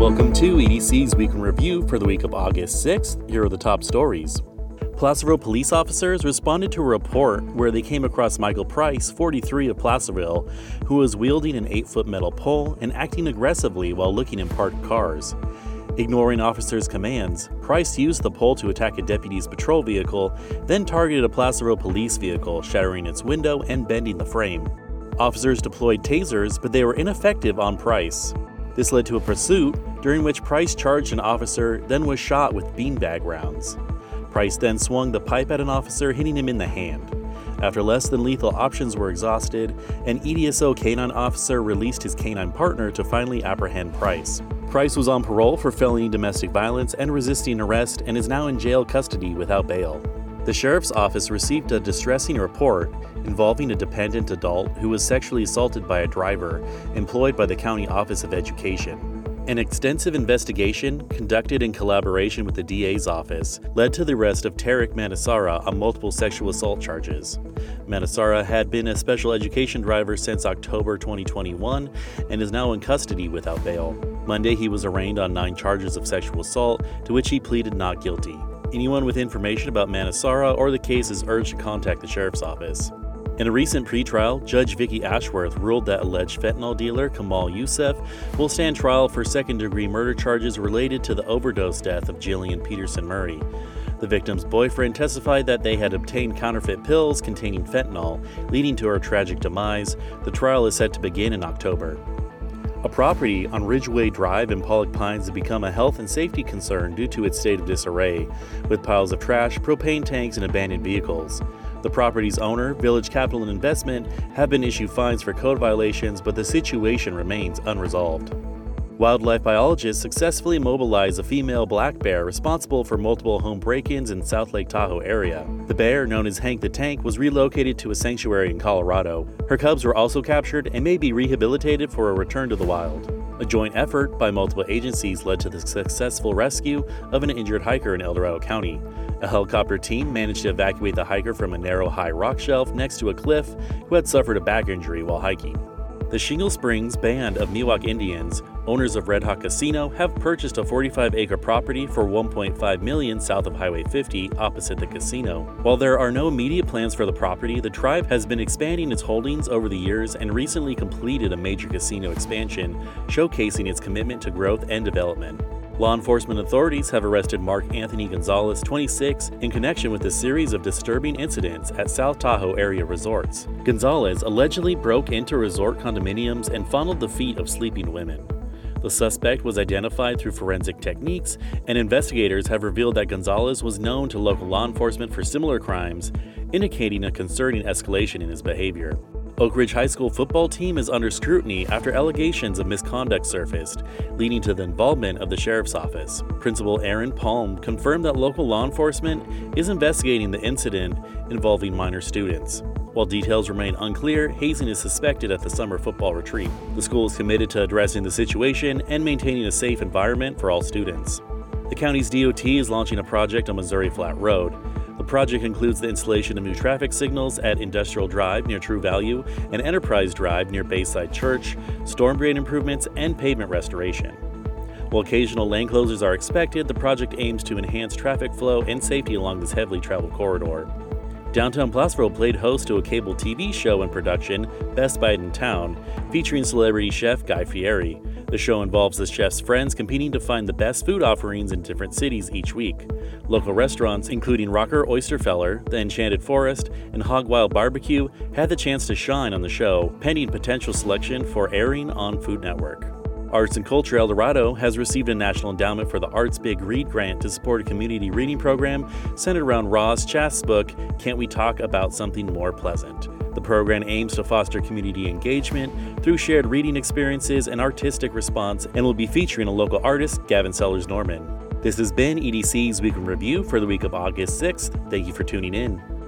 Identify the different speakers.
Speaker 1: Welcome to EDC's Week in Review for the week of August 6th. Here are the top stories. Placerville police officers responded to a report where they came across Michael Price, 43 of Placerville, who was wielding an 8 foot metal pole and acting aggressively while looking in parked cars. Ignoring officers' commands, Price used the pole to attack a deputy's patrol vehicle, then targeted a Placerville police vehicle, shattering its window and bending the frame. Officers deployed tasers, but they were ineffective on Price. This led to a pursuit, during which Price charged an officer, then was shot with beanbag rounds. Price then swung the pipe at an officer, hitting him in the hand. After less than lethal options were exhausted, an EDSO canine officer released his canine partner to finally apprehend Price. Price was on parole for felony domestic violence and resisting arrest and is now in jail custody without bail. The sheriff's office received a distressing report involving a dependent adult who was sexually assaulted by a driver employed by the County Office of Education. An extensive investigation, conducted in collaboration with the DA's office, led to the arrest of Tarek Manasara on multiple sexual assault charges. Manasara had been a special education driver since October 2021 and is now in custody without bail. Monday, he was arraigned on nine charges of sexual assault, to which he pleaded not guilty. Anyone with information about Manasara or the case is urged to contact the sheriff's office. In a recent pretrial, Judge Vicky Ashworth ruled that alleged fentanyl dealer Kamal Youssef will stand trial for second degree murder charges related to the overdose death of Jillian Peterson Murray. The victim's boyfriend testified that they had obtained counterfeit pills containing fentanyl, leading to her tragic demise. The trial is set to begin in October. A property on Ridgeway Drive in Pollock Pines has become a health and safety concern due to its state of disarray, with piles of trash, propane tanks, and abandoned vehicles. The property's owner, Village Capital and Investment, have been issued fines for code violations, but the situation remains unresolved. Wildlife biologists successfully immobilized a female black bear responsible for multiple home break ins in South Lake Tahoe area. The bear, known as Hank the Tank, was relocated to a sanctuary in Colorado. Her cubs were also captured and may be rehabilitated for a return to the wild. A joint effort by multiple agencies led to the successful rescue of an injured hiker in El Dorado County. A helicopter team managed to evacuate the hiker from a narrow, high rock shelf next to a cliff who had suffered a back injury while hiking. The Shingle Springs Band of Miwok Indians, owners of Red Hawk Casino, have purchased a 45-acre property for 1.5 million south of Highway 50 opposite the casino. While there are no immediate plans for the property, the tribe has been expanding its holdings over the years and recently completed a major casino expansion, showcasing its commitment to growth and development. Law enforcement authorities have arrested Mark Anthony Gonzalez, 26, in connection with a series of disturbing incidents at South Tahoe area resorts. Gonzalez allegedly broke into resort condominiums and fondled the feet of sleeping women. The suspect was identified through forensic techniques, and investigators have revealed that Gonzalez was known to local law enforcement for similar crimes, indicating a concerning escalation in his behavior. Oak Ridge High School football team is under scrutiny after allegations of misconduct surfaced, leading to the involvement of the sheriff's office. Principal Aaron Palm confirmed that local law enforcement is investigating the incident involving minor students. While details remain unclear, hazing is suspected at the summer football retreat. The school is committed to addressing the situation and maintaining a safe environment for all students. The county's DOT is launching a project on Missouri Flat Road. The project includes the installation of new traffic signals at Industrial Drive near True Value and Enterprise Drive near Bayside Church, storm drain improvements, and pavement restoration. While occasional lane closures are expected, the project aims to enhance traffic flow and safety along this heavily traveled corridor. Downtown Placerville played host to a cable TV show in production, Best Bite in Town, featuring celebrity chef Guy Fieri. The show involves the chef's friends competing to find the best food offerings in different cities each week. Local restaurants, including Rocker Oysterfeller, The Enchanted Forest, and Hog Wild Barbecue, had the chance to shine on the show, pending potential selection for airing on Food Network. Arts and Culture El Dorado has received a National Endowment for the Arts Big Read grant to support a community reading program centered around Roz Chast's book, Can't We Talk About Something More Pleasant? The program aims to foster community engagement through shared reading experiences and artistic response and will be featuring a local artist, Gavin Sellers Norman. This has been EDC's Week in Review for the week of August 6th. Thank you for tuning in.